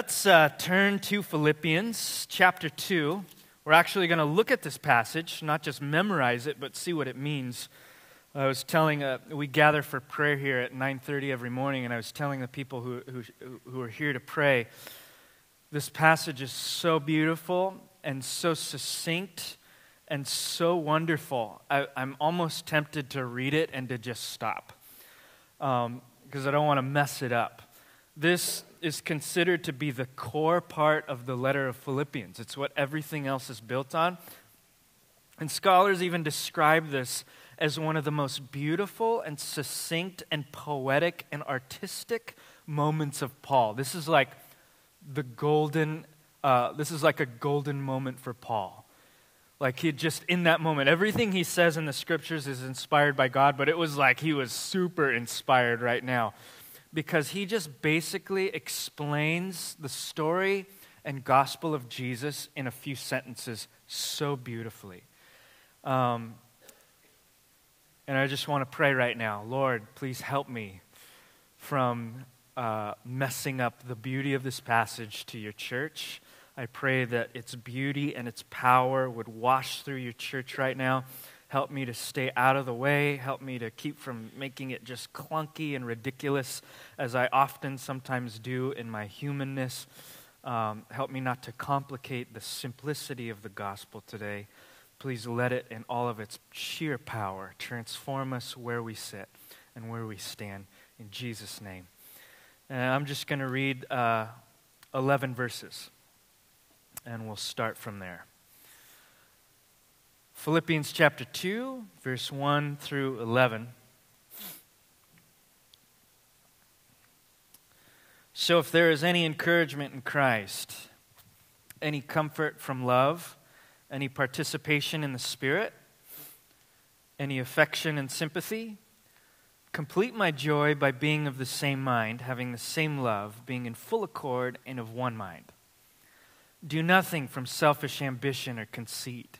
Let's uh, turn to Philippians chapter 2. We're actually going to look at this passage, not just memorize it, but see what it means. I was telling, uh, we gather for prayer here at 9.30 every morning, and I was telling the people who, who, who are here to pray, this passage is so beautiful and so succinct and so wonderful. I, am almost tempted to read it and to just stop because um, I don't want to mess it up. This is considered to be the core part of the letter of Philippians. It's what everything else is built on. And scholars even describe this as one of the most beautiful and succinct and poetic and artistic moments of Paul. This is like the golden, uh, this is like a golden moment for Paul. Like he just in that moment, everything he says in the scriptures is inspired by God, but it was like he was super inspired right now because he just basically explains the story and gospel of Jesus in a few sentences so beautifully. Um, and I just want to pray right now Lord, please help me from uh, messing up the beauty of this passage to your church. I pray that its beauty and its power would wash through your church right now. Help me to stay out of the way. Help me to keep from making it just clunky and ridiculous, as I often sometimes do in my humanness. Um, help me not to complicate the simplicity of the gospel today. Please let it, in all of its sheer power, transform us where we sit and where we stand. In Jesus' name. And I'm just going to read uh, 11 verses, and we'll start from there. Philippians chapter 2, verse 1 through 11. So, if there is any encouragement in Christ, any comfort from love, any participation in the Spirit, any affection and sympathy, complete my joy by being of the same mind, having the same love, being in full accord and of one mind. Do nothing from selfish ambition or conceit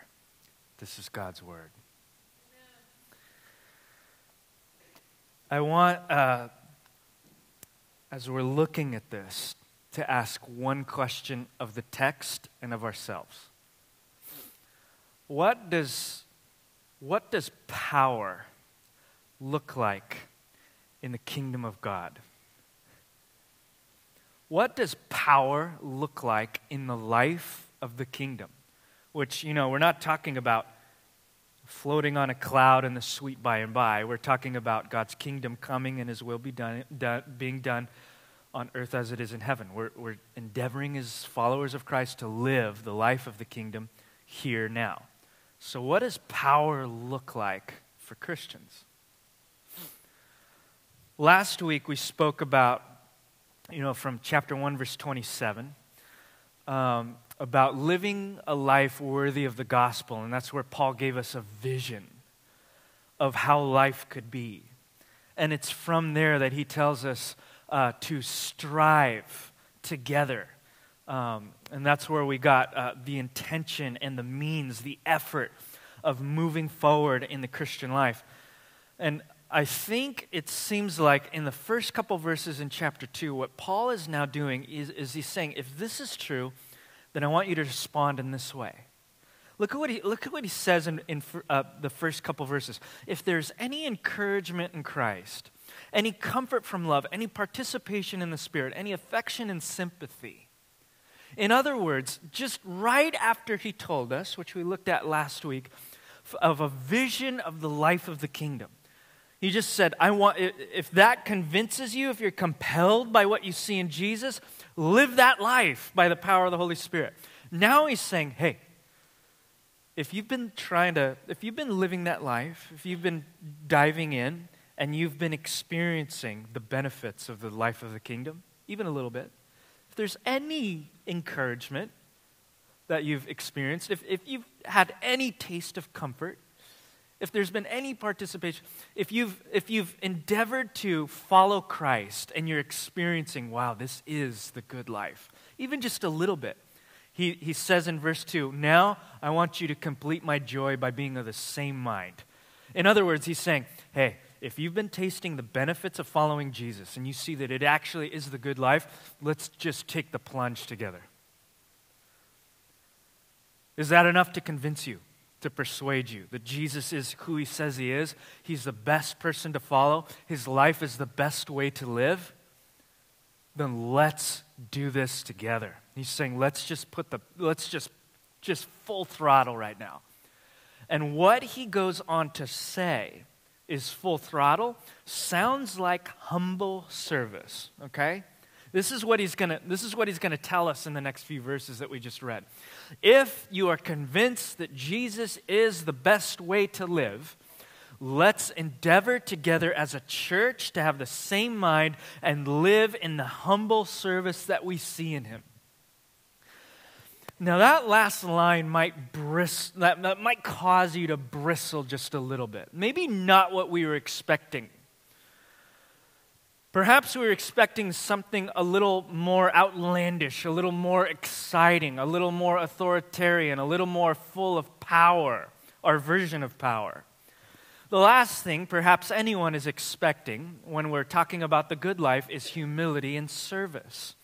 This is God's word. I want, uh, as we're looking at this, to ask one question of the text and of ourselves. What does, what does power look like in the kingdom of God? What does power look like in the life of the kingdom? Which, you know, we're not talking about floating on a cloud in the sweet by and by. We're talking about God's kingdom coming and his will be done, done being done on earth as it is in heaven. We're, we're endeavoring as followers of Christ to live the life of the kingdom here now. So, what does power look like for Christians? Last week we spoke about, you know, from chapter 1, verse 27, um, about living a life worthy of the gospel. And that's where Paul gave us a vision of how life could be. And it's from there that he tells us uh, to strive together. Um, and that's where we got uh, the intention and the means, the effort of moving forward in the Christian life. And I think it seems like in the first couple verses in chapter 2, what Paul is now doing is, is he's saying, if this is true, then I want you to respond in this way. Look at what he, look at what he says in, in uh, the first couple verses. If there's any encouragement in Christ, any comfort from love, any participation in the Spirit, any affection and sympathy, In other words, just right after he told us, which we looked at last week, of a vision of the life of the kingdom. He just said, I want, if that convinces you, if you're compelled by what you see in Jesus, live that life by the power of the Holy Spirit. Now he's saying, hey, if you've been trying to, if you've been living that life, if you've been diving in and you've been experiencing the benefits of the life of the kingdom, even a little bit, if there's any encouragement that you've experienced, if, if you've had any taste of comfort, if there's been any participation, if you've, if you've endeavored to follow Christ and you're experiencing, wow, this is the good life, even just a little bit, he, he says in verse 2, Now I want you to complete my joy by being of the same mind. In other words, he's saying, Hey, if you've been tasting the benefits of following Jesus and you see that it actually is the good life, let's just take the plunge together. Is that enough to convince you? To persuade you that Jesus is who he says he is. He's the best person to follow. His life is the best way to live. Then let's do this together. He's saying, let's just put the, let's just, just full throttle right now. And what he goes on to say is full throttle sounds like humble service, okay? This is what he's going to this is what he's going to tell us in the next few verses that we just read. If you are convinced that Jesus is the best way to live, let's endeavor together as a church to have the same mind and live in the humble service that we see in him. Now that last line might bris- that, that might cause you to bristle just a little bit. Maybe not what we were expecting Perhaps we were expecting something a little more outlandish, a little more exciting, a little more authoritarian, a little more full of power, our version of power. The last thing perhaps anyone is expecting when we're talking about the good life is humility and service.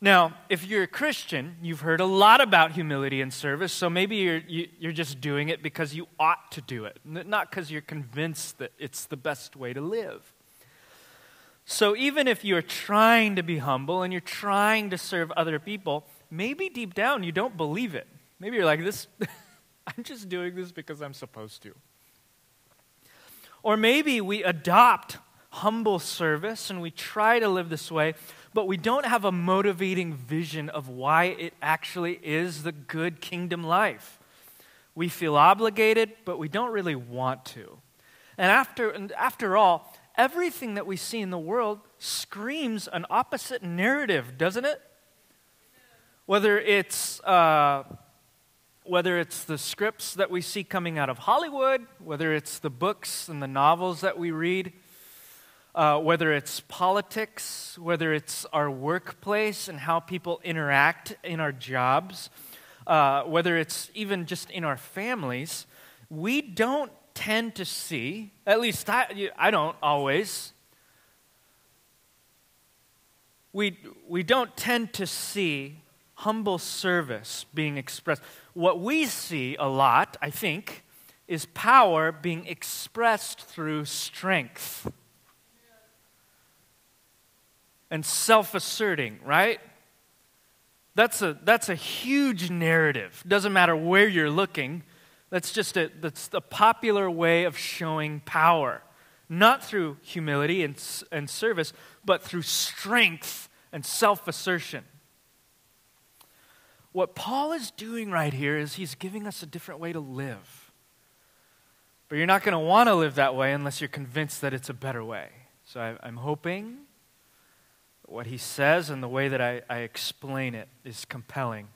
Now, if you're a Christian, you've heard a lot about humility and service, so maybe you're, you, are you are just doing it because you ought to do it, not because you're convinced that it's the best way to live. So even if you're trying to be humble and you're trying to serve other people, maybe deep down you don't believe it. Maybe you're like, this, I'm just doing this because I'm supposed to. Or maybe we adopt humble service and we try to live this way, but we don't have a motivating vision of why it actually is the good kingdom life. We feel obligated, but we don't really want to. And after, and after all, everything that we see in the world screams an opposite narrative, doesn't it? Whether it's, uh, whether it's the scripts that we see coming out of Hollywood, whether it's the books and the novels that we read, uh, whether it's politics, whether it's our workplace and how people interact in our jobs, uh, whether it's even just in our families, we don't tend to see, at least I, I don't always, we, we don't tend to see humble service being expressed. What we see a lot, I think, is power being expressed through strength and self asserting, right? That's a, that's a huge narrative. Doesn't matter where you're looking. That's just a, that's a popular way of showing power, not through humility and, and service, but through strength and self assertion. What Paul is doing right here is he's giving us a different way to live. But you're not going to want to live that way unless you're convinced that it's a better way. So I, am hoping what he says and the way that I, I explain it is compelling.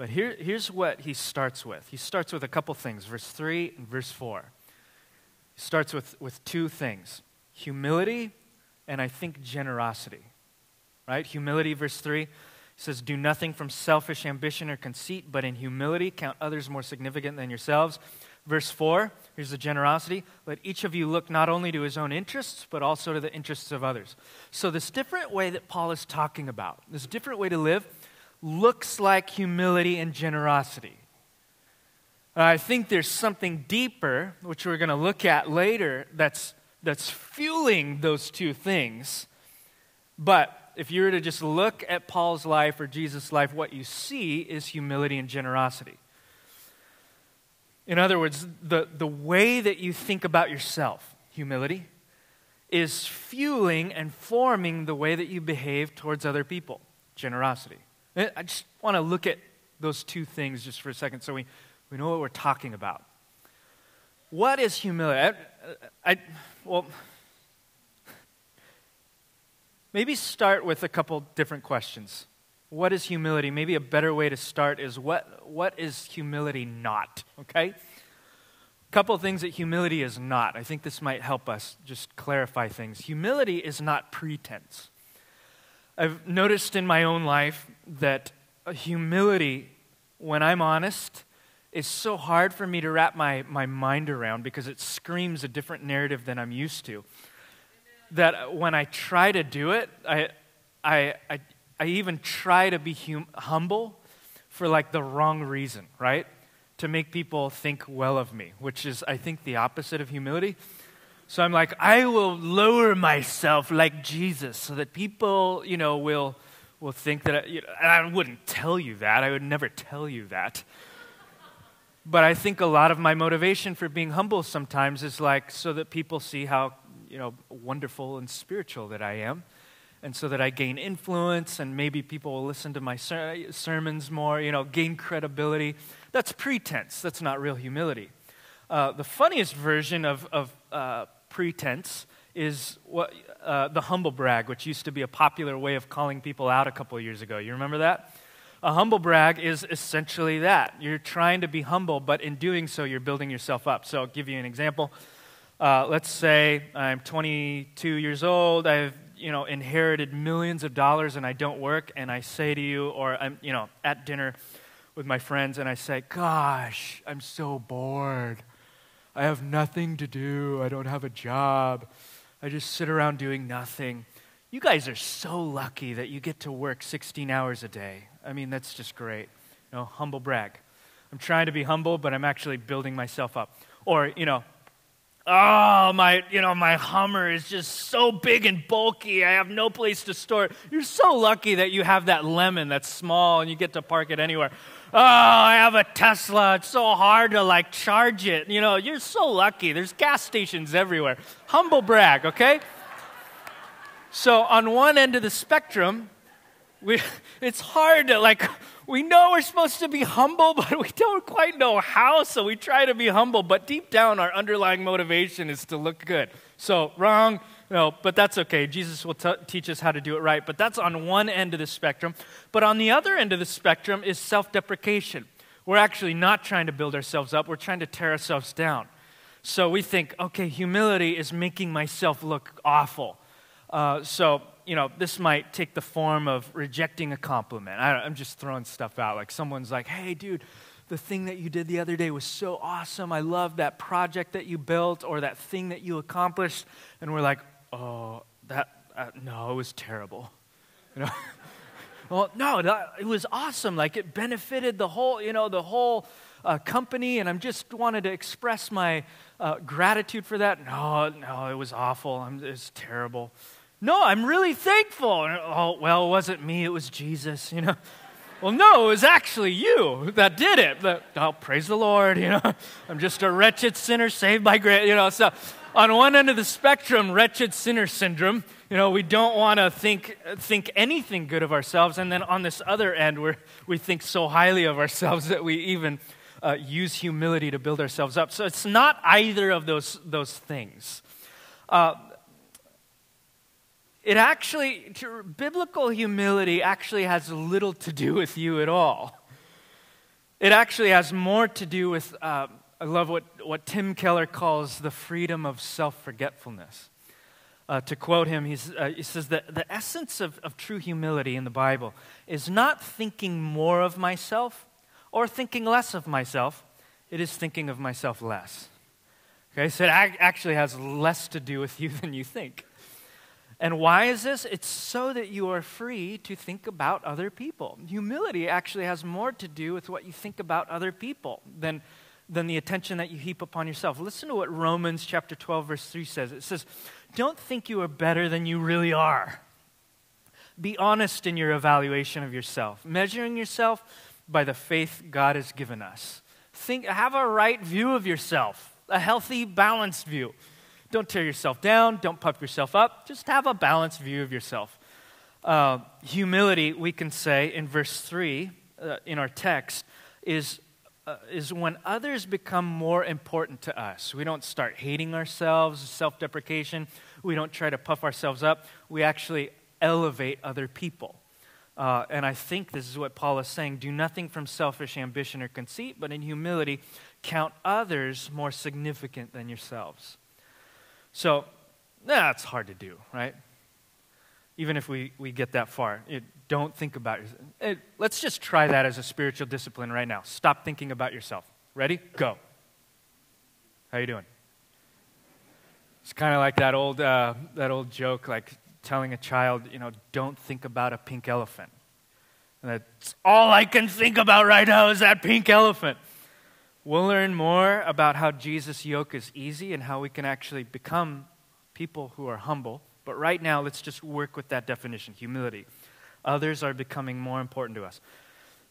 But here, here's what he starts with. He starts with a couple things, verse 3 and verse 4. He starts with, with two things humility and I think generosity. Right? Humility, verse 3 says, Do nothing from selfish ambition or conceit, but in humility count others more significant than yourselves. Verse 4, here's the generosity. Let each of you look not only to his own interests, but also to the interests of others. So, this different way that Paul is talking about, this different way to live, looks like humility and generosity. I think there's something deeper, which we're going to look at later, that's, that's fueling those two things. But if you were to just look at Paul's life or Jesus' life, what you see is humility and generosity. In other words, the, the way that you think about yourself, humility, is fueling and forming the way that you behave towards other people, generosity. Eh, I just want to look at those two things just for a second so we, we know what we're talking about. What is humility? I, I, well, maybe start with a couple different questions. What is humility? Maybe a better way to start is what, what is humility not? Okay? A couple things that humility is not. I think this might help us just clarify things. Humility is not pretense. I've noticed in my own life that humility, when I'm honest, is so hard for me to wrap my, my mind around because it screams a different narrative than I'm used to. That when I try to do it, I, I, I, I even try to be hum- humble for like the wrong reason, right? To make people think well of me, which is, I think, the opposite of humility. So I'm like, I will lower myself like Jesus so that people, you know, will, will think that, I, you know, I wouldn't tell you that. I would never tell you that. But I think a lot of my motivation for being humble sometimes is like so that people see how, you know, wonderful and spiritual that I am. And so that I gain influence and maybe people will listen to my ser- sermons more, you know, gain credibility. That's pretense. That's not real humility. Uh, the funniest version of, of uh, pretense is what, uh, the humble brag, which used to be a popular way of calling people out a couple years ago. You remember that? A humble brag is essentially that. You're trying to be humble, but in doing so, you're building yourself up. So I'll give you an example. Uh, let's say I'm 22 years old. I've you know inherited millions of dollars and I don't work, and I say to you, or I'm you know at dinner with my friends, and I say, "Gosh, I'm so bored. I have nothing to do. I don't have a job. I just sit around doing nothing." You guys are so lucky that you get to work 16 hours a day. I mean, that's just great. You know, humble brag. I'm trying to be humble, but I'm actually building myself up. Or, you know, oh, my, you know, my Hummer is just so big and bulky. I have no place to store it. You're so lucky that you have that lemon that's small and you get to park it anywhere. Oh, I have a Tesla. It's so hard to like charge it. You know, you're so lucky. There's gas stations everywhere. Humble brag, okay? So, on one end of the spectrum, we, it's hard to, like, we know we're supposed to be humble, but we don't quite know how, so we try to be humble. But deep down, our underlying motivation is to look good. So, wrong, no, but that's okay. Jesus will t- teach us how to do it right. But that's on one end of the spectrum. But on the other end of the spectrum is self deprecation. We're actually not trying to build ourselves up, we're trying to tear ourselves down. So we think, okay, humility is making myself look awful. Uh, so, you know, this might take the form of rejecting a compliment. I, am just throwing stuff out. Like someone's like, hey, dude, the thing that you did the other day was so awesome. I love that project that you built or that thing that you accomplished. And we're like, oh, that, uh, no, it was terrible. You know? well, no, that, it was awesome. Like it benefited the whole, you know, the whole uh, company. And I just wanted to express my uh, gratitude for that. No, no, it was awful. I'm, it was terrible. No, I'm really thankful. Oh, well, it wasn't me, it was Jesus, you know. Well, no, it was actually you that did it. But, oh, praise the Lord, you know. I'm just a wretched sinner saved by grace, you know. So, on one end of the spectrum, wretched sinner syndrome, you know, we don't want to think, think anything good of ourselves. And then on this other end, where we think so highly of ourselves that we even uh, use humility to build ourselves up. So, it's not either of those, those things. Uh, it actually, biblical humility actually has little to do with you at all. It actually has more to do with, uh, I love what, what Tim Keller calls the freedom of self forgetfulness. Uh, to quote him, uh, he says that the essence of, of true humility in the Bible is not thinking more of myself or thinking less of myself, it is thinking of myself less. Okay, so it actually has less to do with you than you think. And why is this? It's so that you are free to think about other people. Humility actually has more to do with what you think about other people than, than the attention that you heap upon yourself. Listen to what Romans chapter 12 verse 3 says. It says, "Don't think you are better than you really are, Be honest in your evaluation of yourself, measuring yourself by the faith God has given us. Think, have a right view of yourself, a healthy, balanced view. Don't tear yourself down, don't puff yourself up, just have a balanced view of yourself. Uh, humility, we can say in verse 3 uh, in our text, is, uh, is when others become more important to us. We don't start hating ourselves, self deprecation. We don't try to puff ourselves up. We actually elevate other people. Uh, and I think this is what Paul is saying do nothing from selfish ambition or conceit, but in humility, count others more significant than yourselves. So, that's hard to do, right? Even if we, we get that far. It, don't think about yourself. It, let's just try that as a spiritual discipline right now. Stop thinking about yourself. Ready? Go. How you doing? It's kind of like that old, uh, that old joke, like telling a child, you know, don't think about a pink elephant. And that's all I can think about right now is that pink elephant. We'll learn more about how Jesus' yoke is easy and how we can actually become people who are humble. But right now, let's just work with that definition humility. Others are becoming more important to us.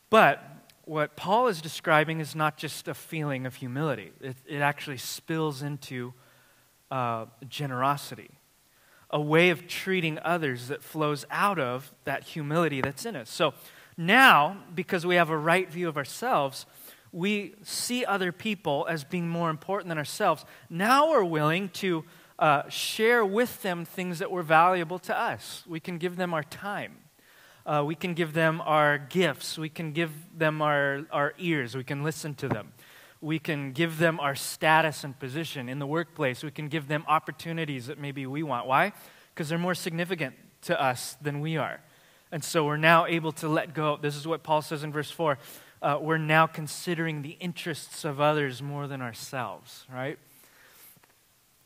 But what Paul is describing is not just a feeling of humility, it, it actually spills into uh, generosity, a way of treating others that flows out of that humility that's in us. So now, because we have a right view of ourselves, we see other people as being more important than ourselves. Now we're willing to uh, share with them things that were valuable to us. We can give them our time. Uh, we can give them our gifts. We can give them our, our ears. We can listen to them. We can give them our status and position in the workplace. We can give them opportunities that maybe we want. Why? Because they're more significant to us than we are. And so we're now able to let go. This is what Paul says in verse 4 uh, we're now considering the interests of others more than ourselves, right?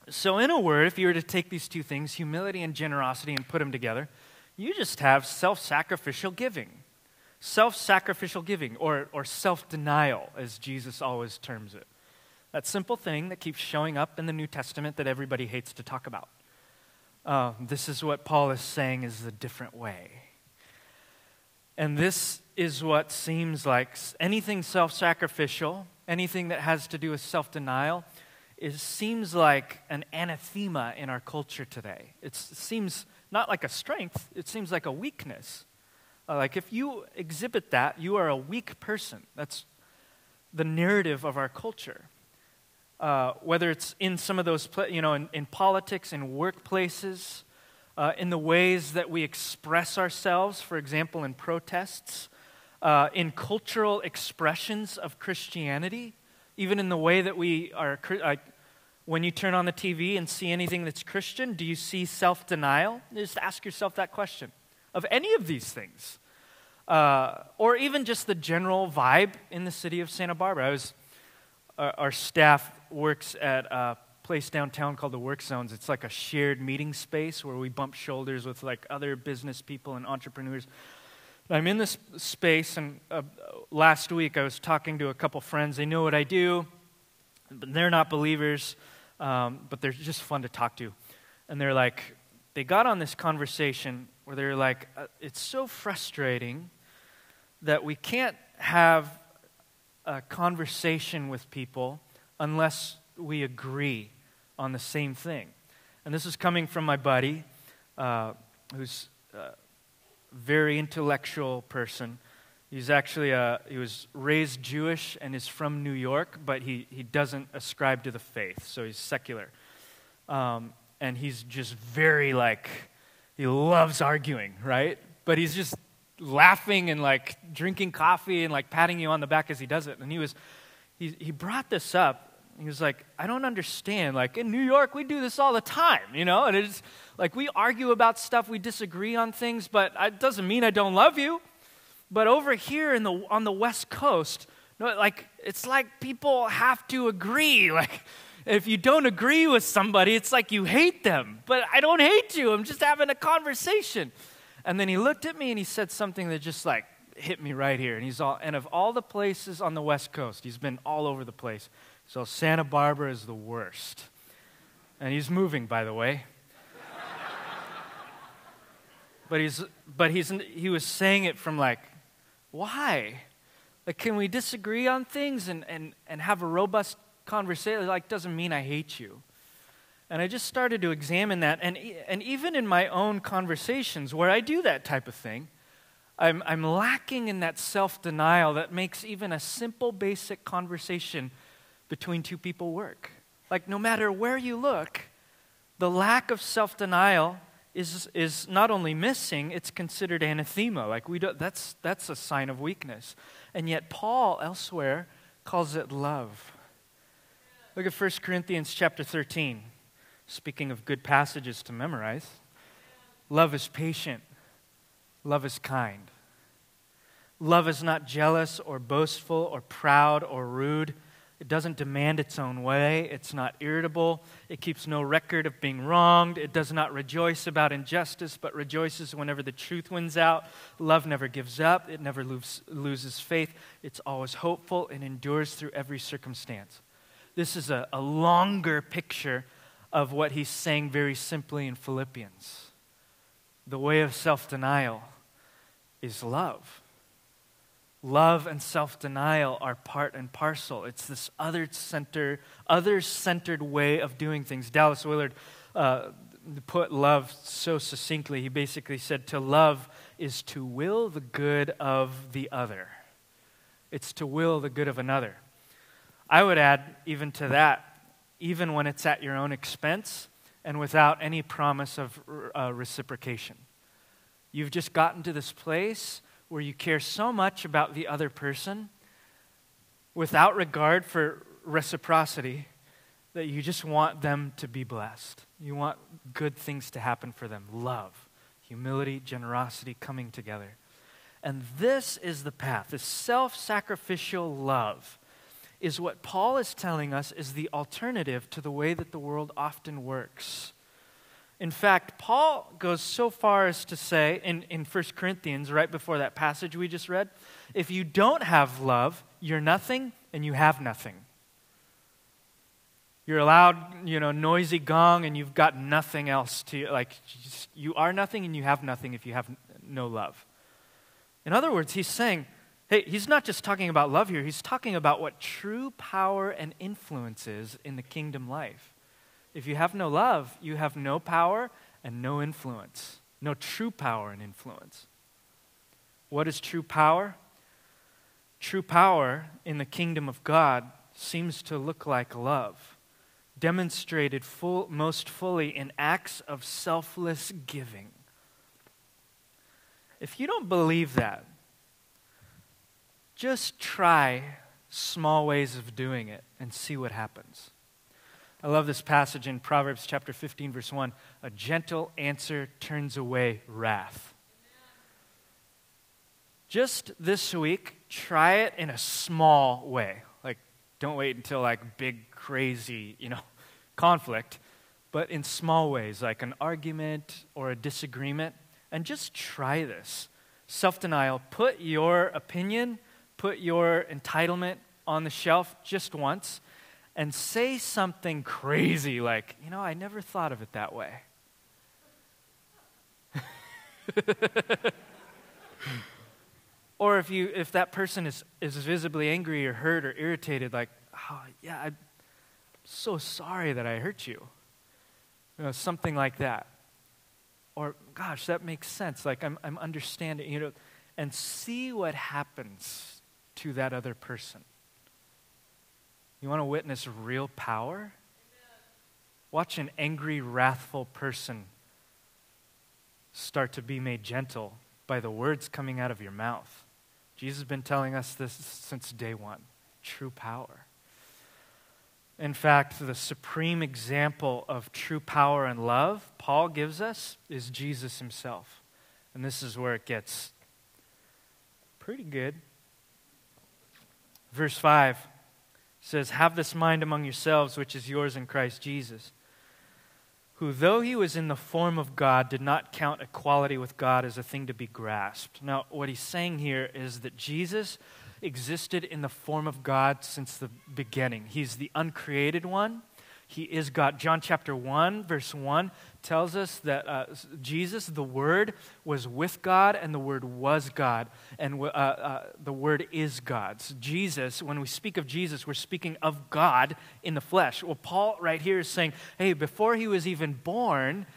So, in a word, if you were to take these two things, humility and generosity, and put them together, you just have self sacrificial giving. Self sacrificial giving, or, or self denial, as Jesus always terms it. That simple thing that keeps showing up in the New Testament that everybody hates to talk about. Uh, this is what Paul is saying is a different way. And this is what seems like anything self sacrificial, anything that has to do with self denial, it seems like an anathema in our culture today. It's, it seems not like a strength, it seems like a weakness. Uh, like if you exhibit that, you are a weak person. That's the narrative of our culture. Uh, whether it's in some of those, you know, in, in politics, in workplaces, uh, in the ways that we express ourselves, for example, in protests, uh, in cultural expressions of Christianity, even in the way that we are. When you turn on the TV and see anything that's Christian, do you see self denial? Just ask yourself that question of any of these things. Uh, or even just the general vibe in the city of Santa Barbara. I was, uh, our staff works at a place downtown called the Work Zones. It's like a shared meeting space where we bump shoulders with like other business people and entrepreneurs. I'm in this space, and uh, last week I was talking to a couple friends. They know what I do, but they're not believers, um, but they're just fun to talk to. And they're like, they got on this conversation where they're like, uh, it's so frustrating that we can't have a conversation with people unless we agree on the same thing. And this is coming from my buddy, uh, who's uh, very intellectual person. He's actually a, he was raised Jewish and is from New York, but he, he doesn't ascribe to the faith, so he's secular. Um, and he's just very like, he loves arguing, right? But he's just laughing and like drinking coffee and like patting you on the back as he does it. And he was, he, he brought this up he was like, I don't understand. Like in New York, we do this all the time, you know? And it's like we argue about stuff, we disagree on things, but it doesn't mean I don't love you. But over here in the, on the West Coast, no, like it's like people have to agree. Like if you don't agree with somebody, it's like you hate them. But I don't hate you. I'm just having a conversation. And then he looked at me and he said something that just like hit me right here. And he's all, and of all the places on the West Coast, he's been all over the place. So Santa Barbara is the worst. And he's moving, by the way. but he's but he's he was saying it from like, why? Like, can we disagree on things and, and, and have a robust conversation? Like, doesn't mean I hate you. And I just started to examine that. And, and even in my own conversations where I do that type of thing, I'm, I'm lacking in that self denial that makes even a simple, basic conversation between two people work. Like, no matter where you look, the lack of self denial is, is not only missing, it's considered anathema. Like, we don't, that's, that's a sign of weakness. And yet, Paul elsewhere calls it love. Look at 1 Corinthians chapter 13. Speaking of good passages to memorize, love is patient, love is kind. Love is not jealous or boastful or proud or rude. It doesn't demand its own way. It's not irritable. It keeps no record of being wronged. It does not rejoice about injustice, but rejoices whenever the truth wins out. Love never gives up. It never loses faith. It's always hopeful and endures through every circumstance. This is a, a longer picture of what he's saying very simply in Philippians. The way of self denial is love. Love and self denial are part and parcel. It's this other center, others centered way of doing things. Dallas Willard uh, put love so succinctly. He basically said, To love is to will the good of the other, it's to will the good of another. I would add, even to that, even when it's at your own expense and without any promise of uh, reciprocation. You've just gotten to this place where you care so much about the other person without regard for reciprocity that you just want them to be blessed. You want good things to happen for them love, humility, generosity coming together. And this is the path, this self sacrificial love is what Paul is telling us is the alternative to the way that the world often works. In fact, Paul goes so far as to say in, in 1 Corinthians, right before that passage we just read, if you don't have love, you're nothing and you have nothing. You're a loud, you know, noisy gong and you've got nothing else to, like, you are nothing and you have nothing if you have no love. In other words, he's saying, hey, he's not just talking about love here, he's talking about what true power and influence is in the kingdom life. If you have no love, you have no power and no influence, no true power and influence. What is true power? True power in the kingdom of God seems to look like love, demonstrated full, most fully in acts of selfless giving. If you don't believe that, just try small ways of doing it and see what happens. I love this passage in Proverbs chapter 15, verse 1. A gentle answer turns away wrath. Just this week, try it in a small way. Like, don't wait until like big, crazy, you know, conflict, but in small ways, like an argument or a disagreement. And just try this. Self denial. Put your opinion, put your entitlement on the shelf just once and say something crazy like, you know, I never thought of it that way. or if you if that person is, is visibly angry or hurt or irritated, like, oh yeah, I'm so sorry that I hurt you. You know, something like that. Or, gosh, that makes sense. Like I'm I'm understanding, you know, and see what happens to that other person. You want to witness real power? Watch an angry, wrathful person start to be made gentle by the words coming out of your mouth. Jesus has been telling us this since day one true power. In fact, the supreme example of true power and love Paul gives us is Jesus himself. And this is where it gets pretty good. Verse 5 says, Have this mind among yourselves, which is yours in Christ Jesus, who, though he was in the form of God, did not count equality with God as a thing to be grasped. Now, what he's saying here is that Jesus existed in the form of God since the beginning. He's the uncreated one, He is God. John chapter 1, verse 1 tells us that uh, Jesus, the Word, was with God and the Word was God, and uh, uh, the Word is God. So Jesus, when we speak of Jesus, we're speaking of God in the flesh. Well, Paul right here is saying, hey, before he was even born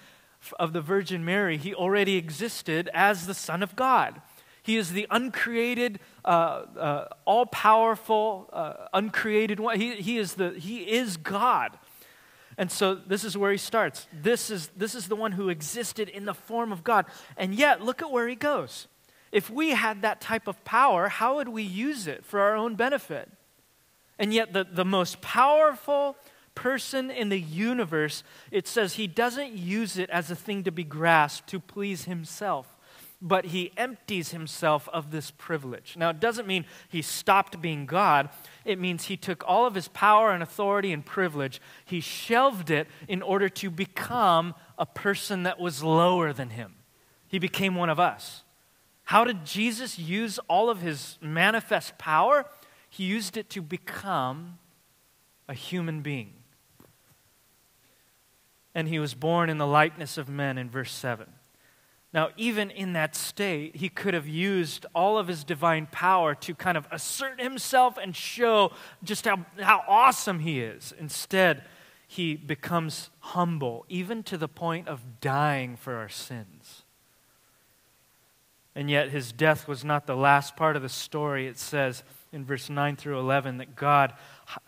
of the Virgin Mary, he already existed as the Son of God. He is the uncreated, uh, uh, all powerful, uh, uncreated one. He, he, is the, he is God. And so this is where he starts. This is, this is the one who existed in the form of God. And yet, look at where he goes. If we had that type of power, how would we use it for our own benefit? And yet, the, the most powerful person in the universe, it says he doesn't use it as a thing to be grasped to please himself but he empties himself of this privilege. Now, it doesn't mean he stopped being God. It means he took all of his power and authority and privilege, he shelved it in order to become a person that was lower than him. He became one of us. How did Jesus use all of his manifest power? He used it to become a human being. And he was born in the likeness of men in verse 7. Now, even in that state, he could have used all of his divine power to kind of assert himself and show just how, how awesome he is. Instead, he becomes humble, even to the point of dying for our sins. And yet, his death was not the last part of the story. It says in verse 9 through 11 that God,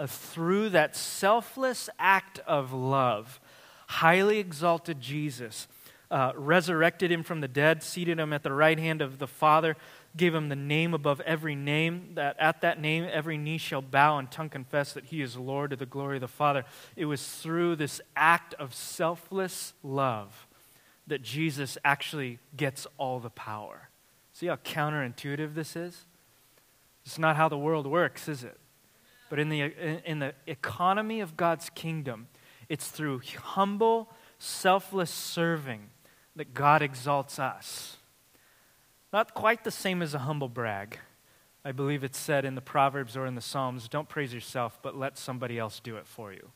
through that selfless act of love, highly exalted Jesus uh, resurrected him from the dead, seated him at the right hand of the Father, gave him the name above every name, that at that name every knee shall bow and tongue confess that he is Lord to the glory of the Father. It was through this act of selfless love that Jesus actually gets all the power. See how counterintuitive this is? It's not how the world works, is it? But in the, in the economy of God's kingdom, it's through humble, selfless serving that God exalts us. Not quite the same as a humble brag. I believe it's said in the Proverbs or in the Psalms don't praise yourself, but let somebody else do it for you.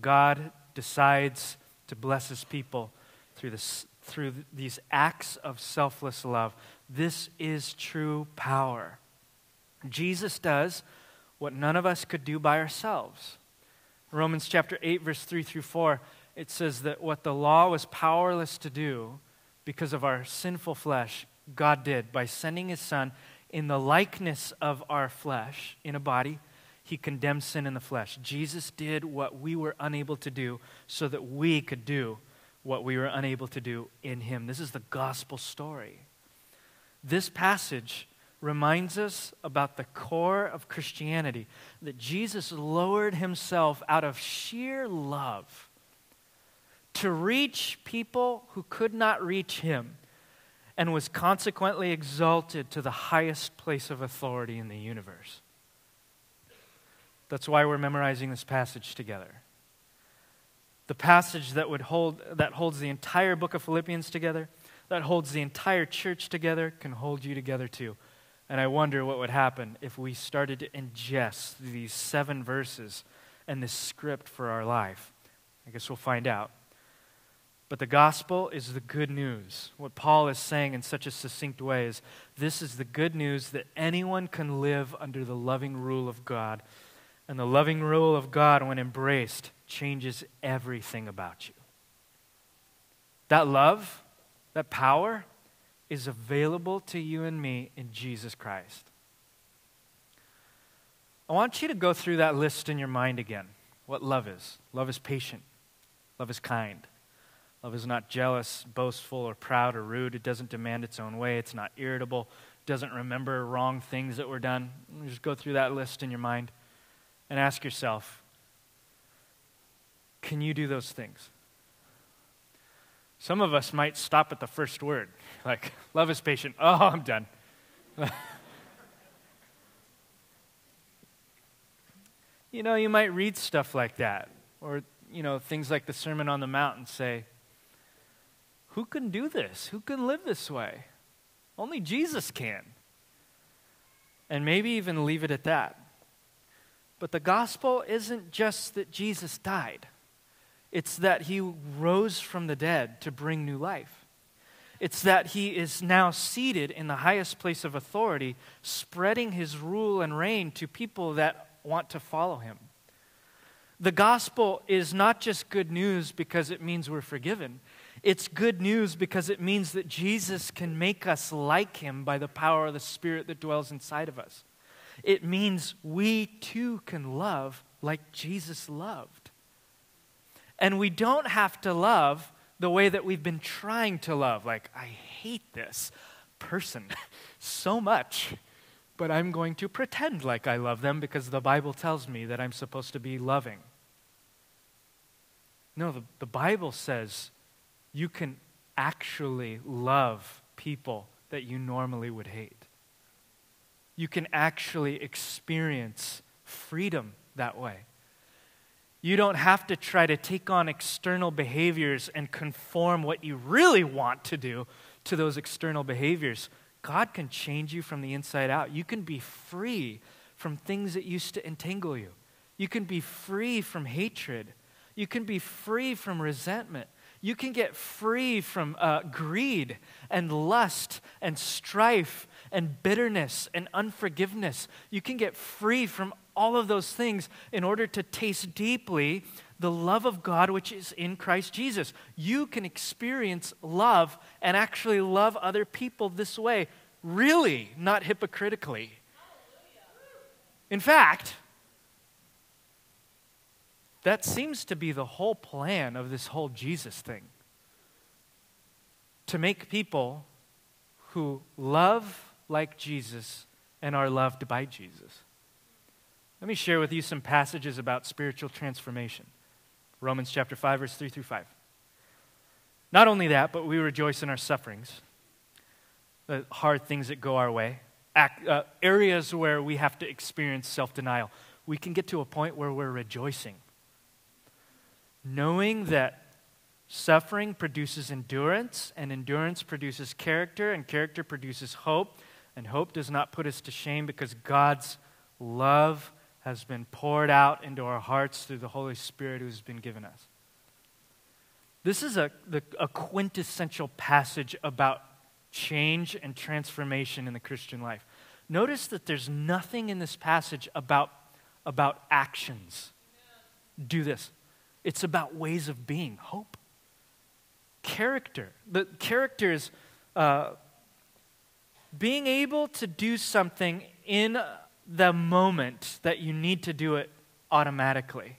God decides to bless his people through, this, through these acts of selfless love. This is true power. Jesus does what none of us could do by ourselves. Romans chapter 8, verse 3 through 4 it says that what the law was powerless to do because of our sinful flesh, God did by sending his son in the likeness of our flesh in a body. He condemned sin in the flesh. Jesus did what we were unable to do so that we could do what we were unable to do in him. This is the gospel story. This passage reminds us about the core of Christianity that Jesus lowered himself out of sheer love to reach people who could not reach him and was consequently exalted to the highest place of authority in the universe. That's why we're memorizing this passage together. The passage that would hold that holds the entire book of Philippians together, that holds the entire church together, can hold you together too. And I wonder what would happen if we started to ingest these seven verses and this script for our life. I guess we'll find out. But the gospel is the good news. What Paul is saying in such a succinct way is this is the good news that anyone can live under the loving rule of God. And the loving rule of God, when embraced, changes everything about you. That love, that power, is available to you and me in Jesus Christ. I want you to go through that list in your mind again. What love is love is patient, love is kind. Love is not jealous, boastful, or proud or rude. It doesn't demand its own way. It's not irritable. It doesn't remember wrong things that were done. Just go through that list in your mind and ask yourself can you do those things? Some of us might stop at the first word, like, love is patient. Oh, I'm done. you know, you might read stuff like that, or, you know, things like the Sermon on the Mount and say, who can do this? Who can live this way? Only Jesus can. And maybe even leave it at that. But the gospel isn't just that Jesus died, it's that he rose from the dead to bring new life. It's that he is now seated in the highest place of authority, spreading his rule and reign to people that want to follow him. The gospel is not just good news because it means we're forgiven. It's good news because it means that Jesus can make us like him by the power of the Spirit that dwells inside of us. It means we too can love like Jesus loved. And we don't have to love the way that we've been trying to love. Like, I hate this person so much, but I'm going to pretend like I love them because the Bible tells me that I'm supposed to be loving. No, the, the Bible says you can actually love people that you normally would hate. You can actually experience freedom that way. You don't have to try to take on external behaviors and conform what you really want to do to those external behaviors. God can change you from the inside out. You can be free from things that used to entangle you. You can be free from hatred. You can be free from resentment. You can get free from uh, greed and lust and strife and bitterness and unforgiveness. You can get free from all of those things in order to taste deeply the love of God which is in Christ Jesus. You can experience love and actually love other people this way, really, not hypocritically. In fact, that seems to be the whole plan of this whole Jesus thing to make people who love like Jesus and are loved by Jesus. Let me share with you some passages about spiritual transformation. Romans chapter 5, verse 3 through 5. Not only that, but we rejoice in our sufferings, the hard things that go our way, act, uh, areas where we have to experience self denial. We can get to a point where we're rejoicing knowing that suffering produces endurance, and endurance produces character, and character produces hope, and hope does not put us to shame because God's love has been poured out into our hearts through the Holy Spirit who has been given us. This is a, the, a quintessential passage about change and transformation in the Christian life. Notice that there's nothing in this passage about, about actions. Do this. It's about ways of being, hope. Character. The character is uh, being able to do something in the moment that you need to do it automatically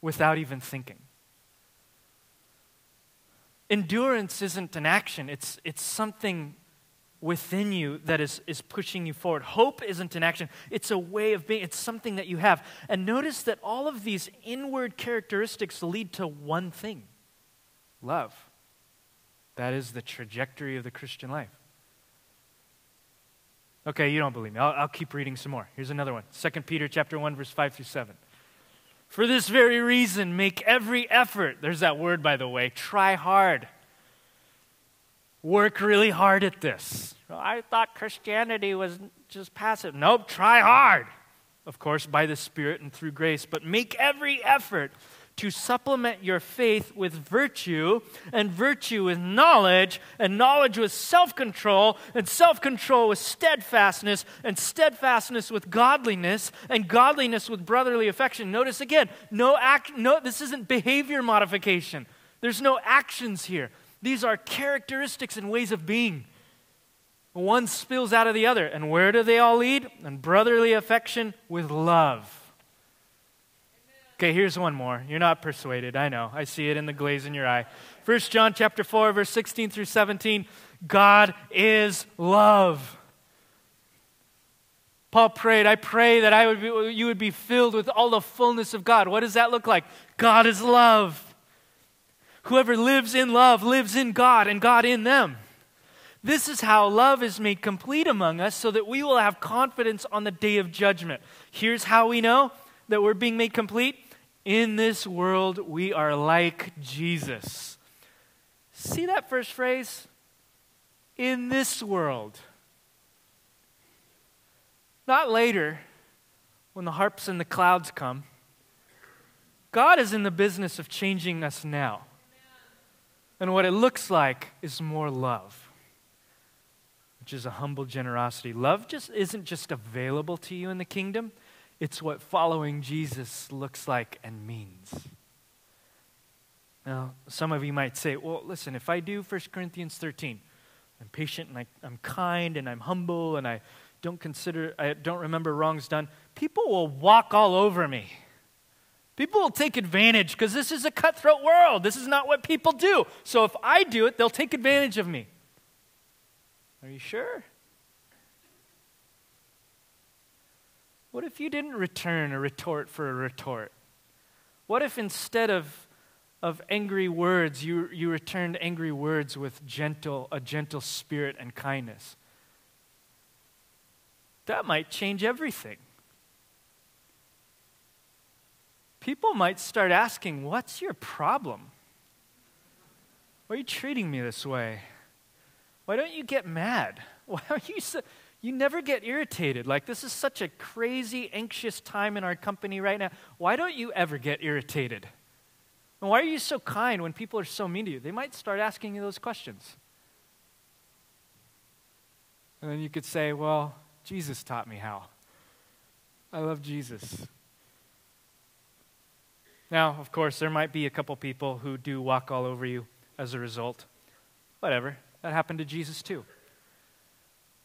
without even thinking. Endurance isn't an action, it's, it's something within you that is, is pushing you forward. Hope isn't an action, it's a way of being, it's something that you have. And notice that all of these inward characteristics lead to one thing love. That is the trajectory of the Christian life. Okay, you don't believe me. I'll, I'll keep reading some more. Here's another one 2 Peter chapter 1, verse 5 through 7. For this very reason, make every effort. There's that word, by the way. Try hard work really hard at this. I thought Christianity was just passive. Nope, try hard. Of course, by the Spirit and through grace, but make every effort to supplement your faith with virtue, and virtue with knowledge, and knowledge with self control, and self control with steadfastness, and steadfastness with godliness, and godliness with brotherly affection. Notice again, no act, no, this isn't behavior modification. There's no actions here. These are characteristics and ways of being. One spills out of the other. And where do they all lead? And brotherly affection with love. Okay, here's one more. You're not persuaded. I know. I see it in the glaze in your eye. First John chapter 4 verse 16 through 17. God is love. Paul prayed, I pray that I would be, you would be filled with all the fullness of God. What does that look like? God is love. Whoever lives in love lives in God and God in them. This is how love is made complete among us so that we will have confidence on the day of judgment. Here's how we know that we're being made complete. In this world, we are like Jesus. See that first phrase? In this world. Not later, when the harps and the clouds come. God is in the business of changing us now. And what it looks like is more love, which is a humble generosity. Love just isn't just available to you in the kingdom, it's what following Jesus looks like and means. Now, some of you might say, well, listen, if I do 1 Corinthians 13, I'm patient and I, am kind and I'm humble and I don't consider, I don't remember wrongs done, people will walk all over me. People will take advantage because this is a cutthroat world. This is not what people do. So if I do it, they'll take advantage of me. Are you sure? What if you didn't return a retort for a retort? What if instead of, of angry words, you, you returned angry words with gentle, a gentle spirit and kindness? That might change everything. People might start asking, What's your problem? Why are you treating me this way? Why don't you get mad? Why are you so, you never get irritated? Like, this is such a crazy, anxious time in our company right now. Why don't you ever get irritated? And why are you so kind when people are so mean to you? They might start asking you those questions. And then you could say, Well, Jesus taught me how. I love Jesus. Now, of course, there might be a couple people who do walk all over you as a result. Whatever. That happened to Jesus too.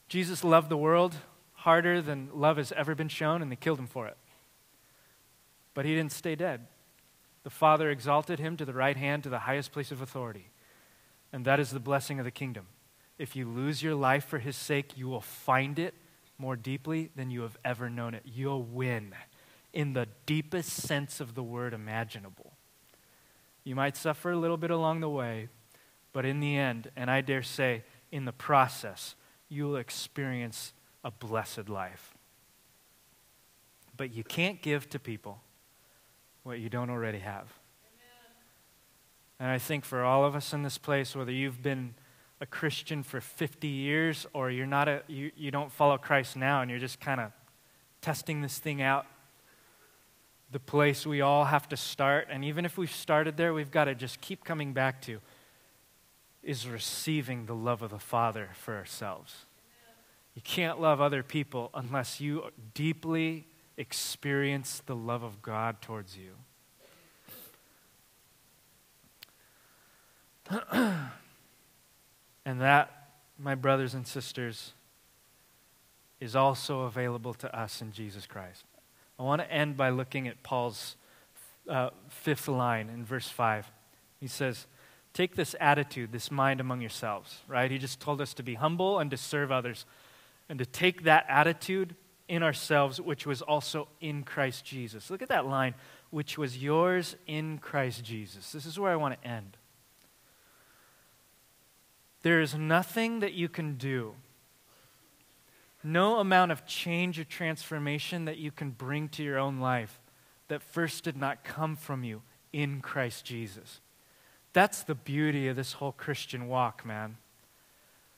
Jesus loved the world harder than love has ever been shown, and they killed him for it. But he didn't stay dead. The Father exalted him to the right hand, to the highest place of authority. And that is the blessing of the kingdom. If you lose your life for his sake, you will find it more deeply than you have ever known it. You'll win in the deepest sense of the word imaginable. You might suffer a little bit along the way, but in the end, and I dare say, in the process, you'll experience a blessed life. But you can't give to people what you don't already have. And I think for all of us in this place, whether you've been a Christian for 50 years or you're not a, you, you don't follow Christ now and you're just kind of testing this thing out, the place we all have to start, and even if we've started there, we've got to just keep coming back to, is receiving the love of the Father for ourselves. You can't love other people unless you deeply experience the love of God towards you. and that, my brothers and sisters, is also available to us in Jesus Christ. I want to end by looking at Paul's uh, fifth line in verse 5. He says, Take this attitude, this mind among yourselves, right? He just told us to be humble and to serve others, and to take that attitude in ourselves, which was also in Christ Jesus. Look at that line, which was yours in Christ Jesus. This is where I want to end. There is nothing that you can do no amount of change or transformation that you can bring to your own life that first did not come from you in Christ Jesus. That's the beauty of this whole Christian walk, man.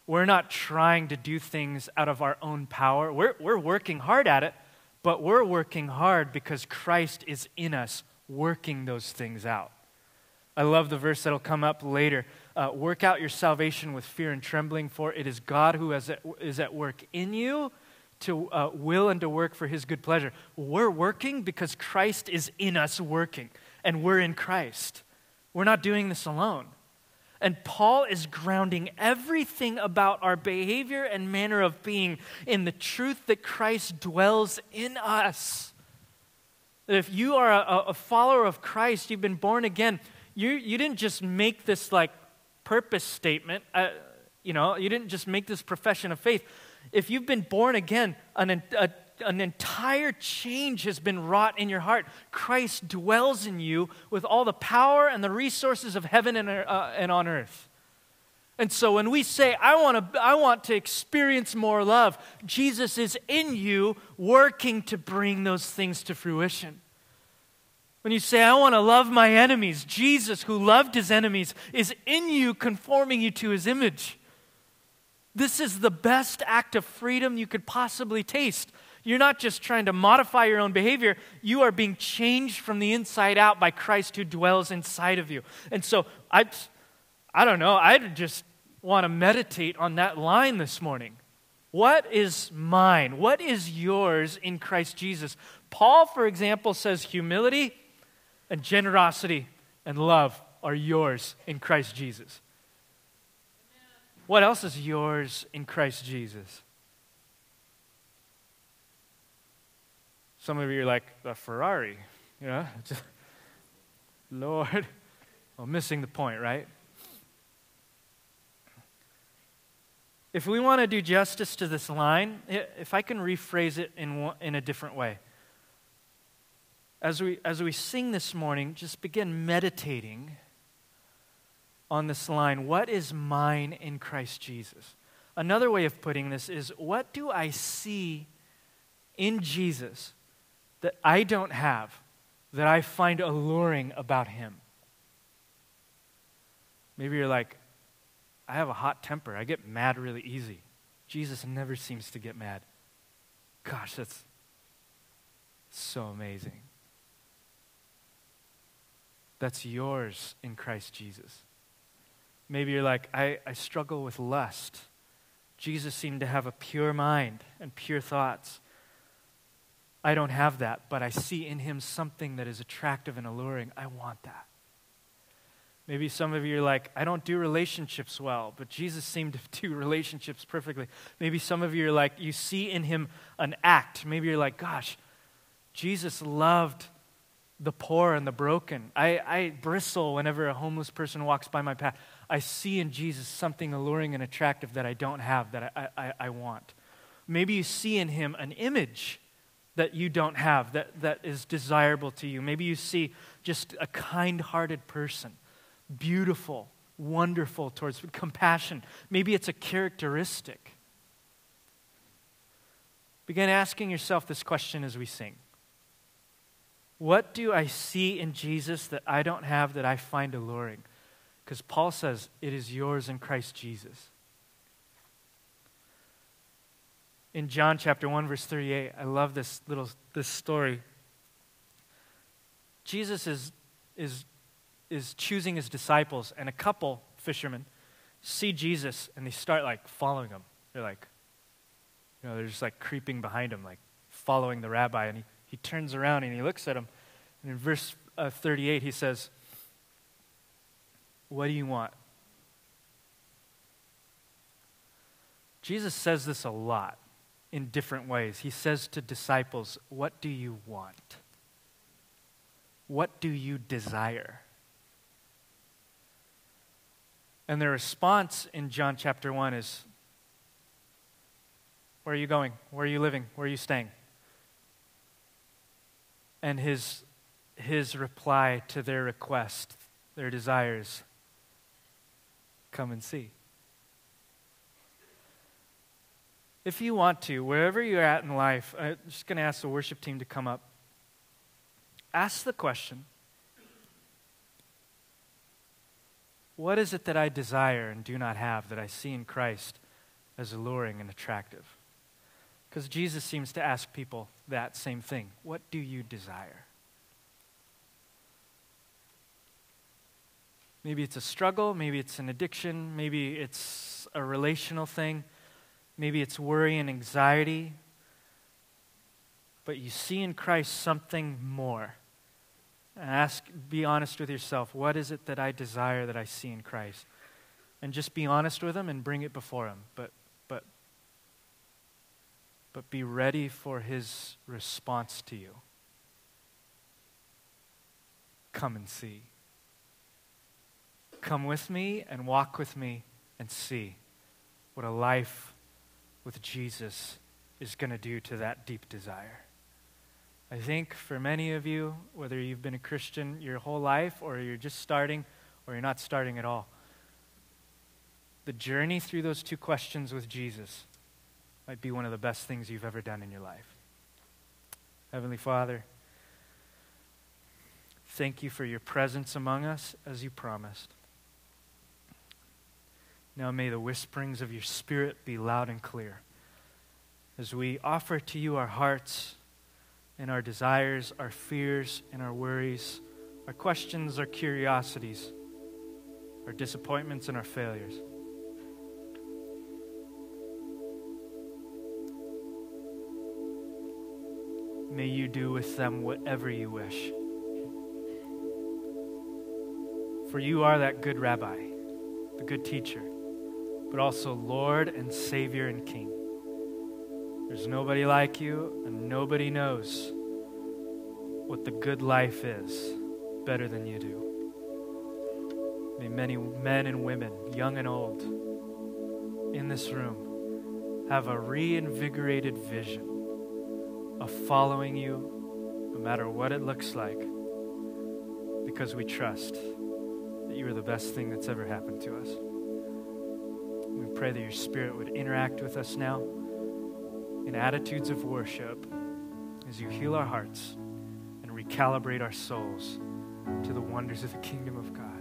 We're not trying to do things out of our own power. We're, we're working hard at it, but we're working hard because Christ is in us working those things out. I love the verse that'll come up later. Uh, work out your salvation with fear and trembling, for it is God who is at, is at work in you to uh, will and to work for his good pleasure. We're working because Christ is in us working, and we're in Christ. We're not doing this alone. And Paul is grounding everything about our behavior and manner of being in the truth that Christ dwells in us. That if you are a, a follower of Christ, you've been born again, you, you didn't just make this like purpose statement. Uh, you know, you didn't just make this profession of faith. If you've been born again, an, a, an entire change has been wrought in your heart. Christ dwells in you with all the power and the resources of heaven and, uh, and on earth. And so when we say, I want, to, I want to experience more love, Jesus is in you working to bring those things to fruition. When you say, I want to love my enemies, Jesus, who loved his enemies, is in you, conforming you to his image. This is the best act of freedom you could possibly taste. You're not just trying to modify your own behavior, you are being changed from the inside out by Christ who dwells inside of you. And so I I don't know, I just want to meditate on that line this morning. What is mine? What is yours in Christ Jesus? Paul, for example, says humility and generosity and love are yours in Christ Jesus. What else is yours in Christ Jesus? Some of you are like, a Ferrari, you know? Lord. Well, missing the point, right? If we want to do justice to this line, if I can rephrase it in, in a different way, as we, as we sing this morning, just begin meditating on this line What is mine in Christ Jesus? Another way of putting this is What do I see in Jesus that I don't have, that I find alluring about him? Maybe you're like, I have a hot temper. I get mad really easy. Jesus never seems to get mad. Gosh, that's so amazing. That's yours in Christ Jesus. Maybe you're like, I, I struggle with lust. Jesus seemed to have a pure mind and pure thoughts. I don't have that, but I see in him something that is attractive and alluring. I want that. Maybe some of you are like, I don't do relationships well, but Jesus seemed to do relationships perfectly. Maybe some of you are like, you see in him an act. Maybe you're like, gosh, Jesus loved the poor and the broken. I, I bristle whenever a homeless person walks by my path. I see in Jesus something alluring and attractive that I don't have, that I, I, I want. Maybe you see in him an image that you don't have, that, that is desirable to you. Maybe you see just a kind hearted person beautiful, wonderful towards compassion. Maybe it's a characteristic. Begin asking yourself this question as we sing What do I see in Jesus that I don't have that I find alluring? Because Paul says it is yours in Christ Jesus. In John chapter 1 verse 38, I love this little this story. Jesus is is is choosing his disciples, and a couple fishermen see Jesus and they start like following him. They're like, you know, they're just like creeping behind him, like following the rabbi. And he, he turns around and he looks at him. And in verse uh, 38, he says, What do you want? Jesus says this a lot in different ways. He says to disciples, What do you want? What do you desire? And the response in John chapter 1 is Where are you going? Where are you living? Where are you staying? And his, his reply to their request, their desires, come and see. If you want to, wherever you're at in life, I'm just going to ask the worship team to come up. Ask the question What is it that I desire and do not have that I see in Christ as alluring and attractive? Because Jesus seems to ask people that same thing. What do you desire? Maybe it's a struggle, maybe it's an addiction, maybe it's a relational thing, maybe it's worry and anxiety. But you see in Christ something more. Ask, be honest with yourself. What is it that I desire that I see in Christ? And just be honest with him and bring it before him. But, but be ready for his response to you. Come and see. Come with me and walk with me and see what a life with Jesus is going to do to that deep desire. I think for many of you, whether you've been a Christian your whole life or you're just starting or you're not starting at all, the journey through those two questions with Jesus might be one of the best things you've ever done in your life. Heavenly Father, thank you for your presence among us as you promised. Now may the whisperings of your Spirit be loud and clear. as we offer to you our hearts and our desires, our fears and our worries, our questions, our curiosities, our disappointments and our failures. May you do with them whatever you wish. For you are that good rabbi, the good teacher, but also Lord and Savior and King. There's nobody like you, and nobody knows what the good life is better than you do. May many men and women, young and old, in this room have a reinvigorated vision of following you no matter what it looks like because we trust that you are the best thing that's ever happened to us. We pray that your Spirit would interact with us now in attitudes of worship as you heal our hearts and recalibrate our souls to the wonders of the kingdom of God.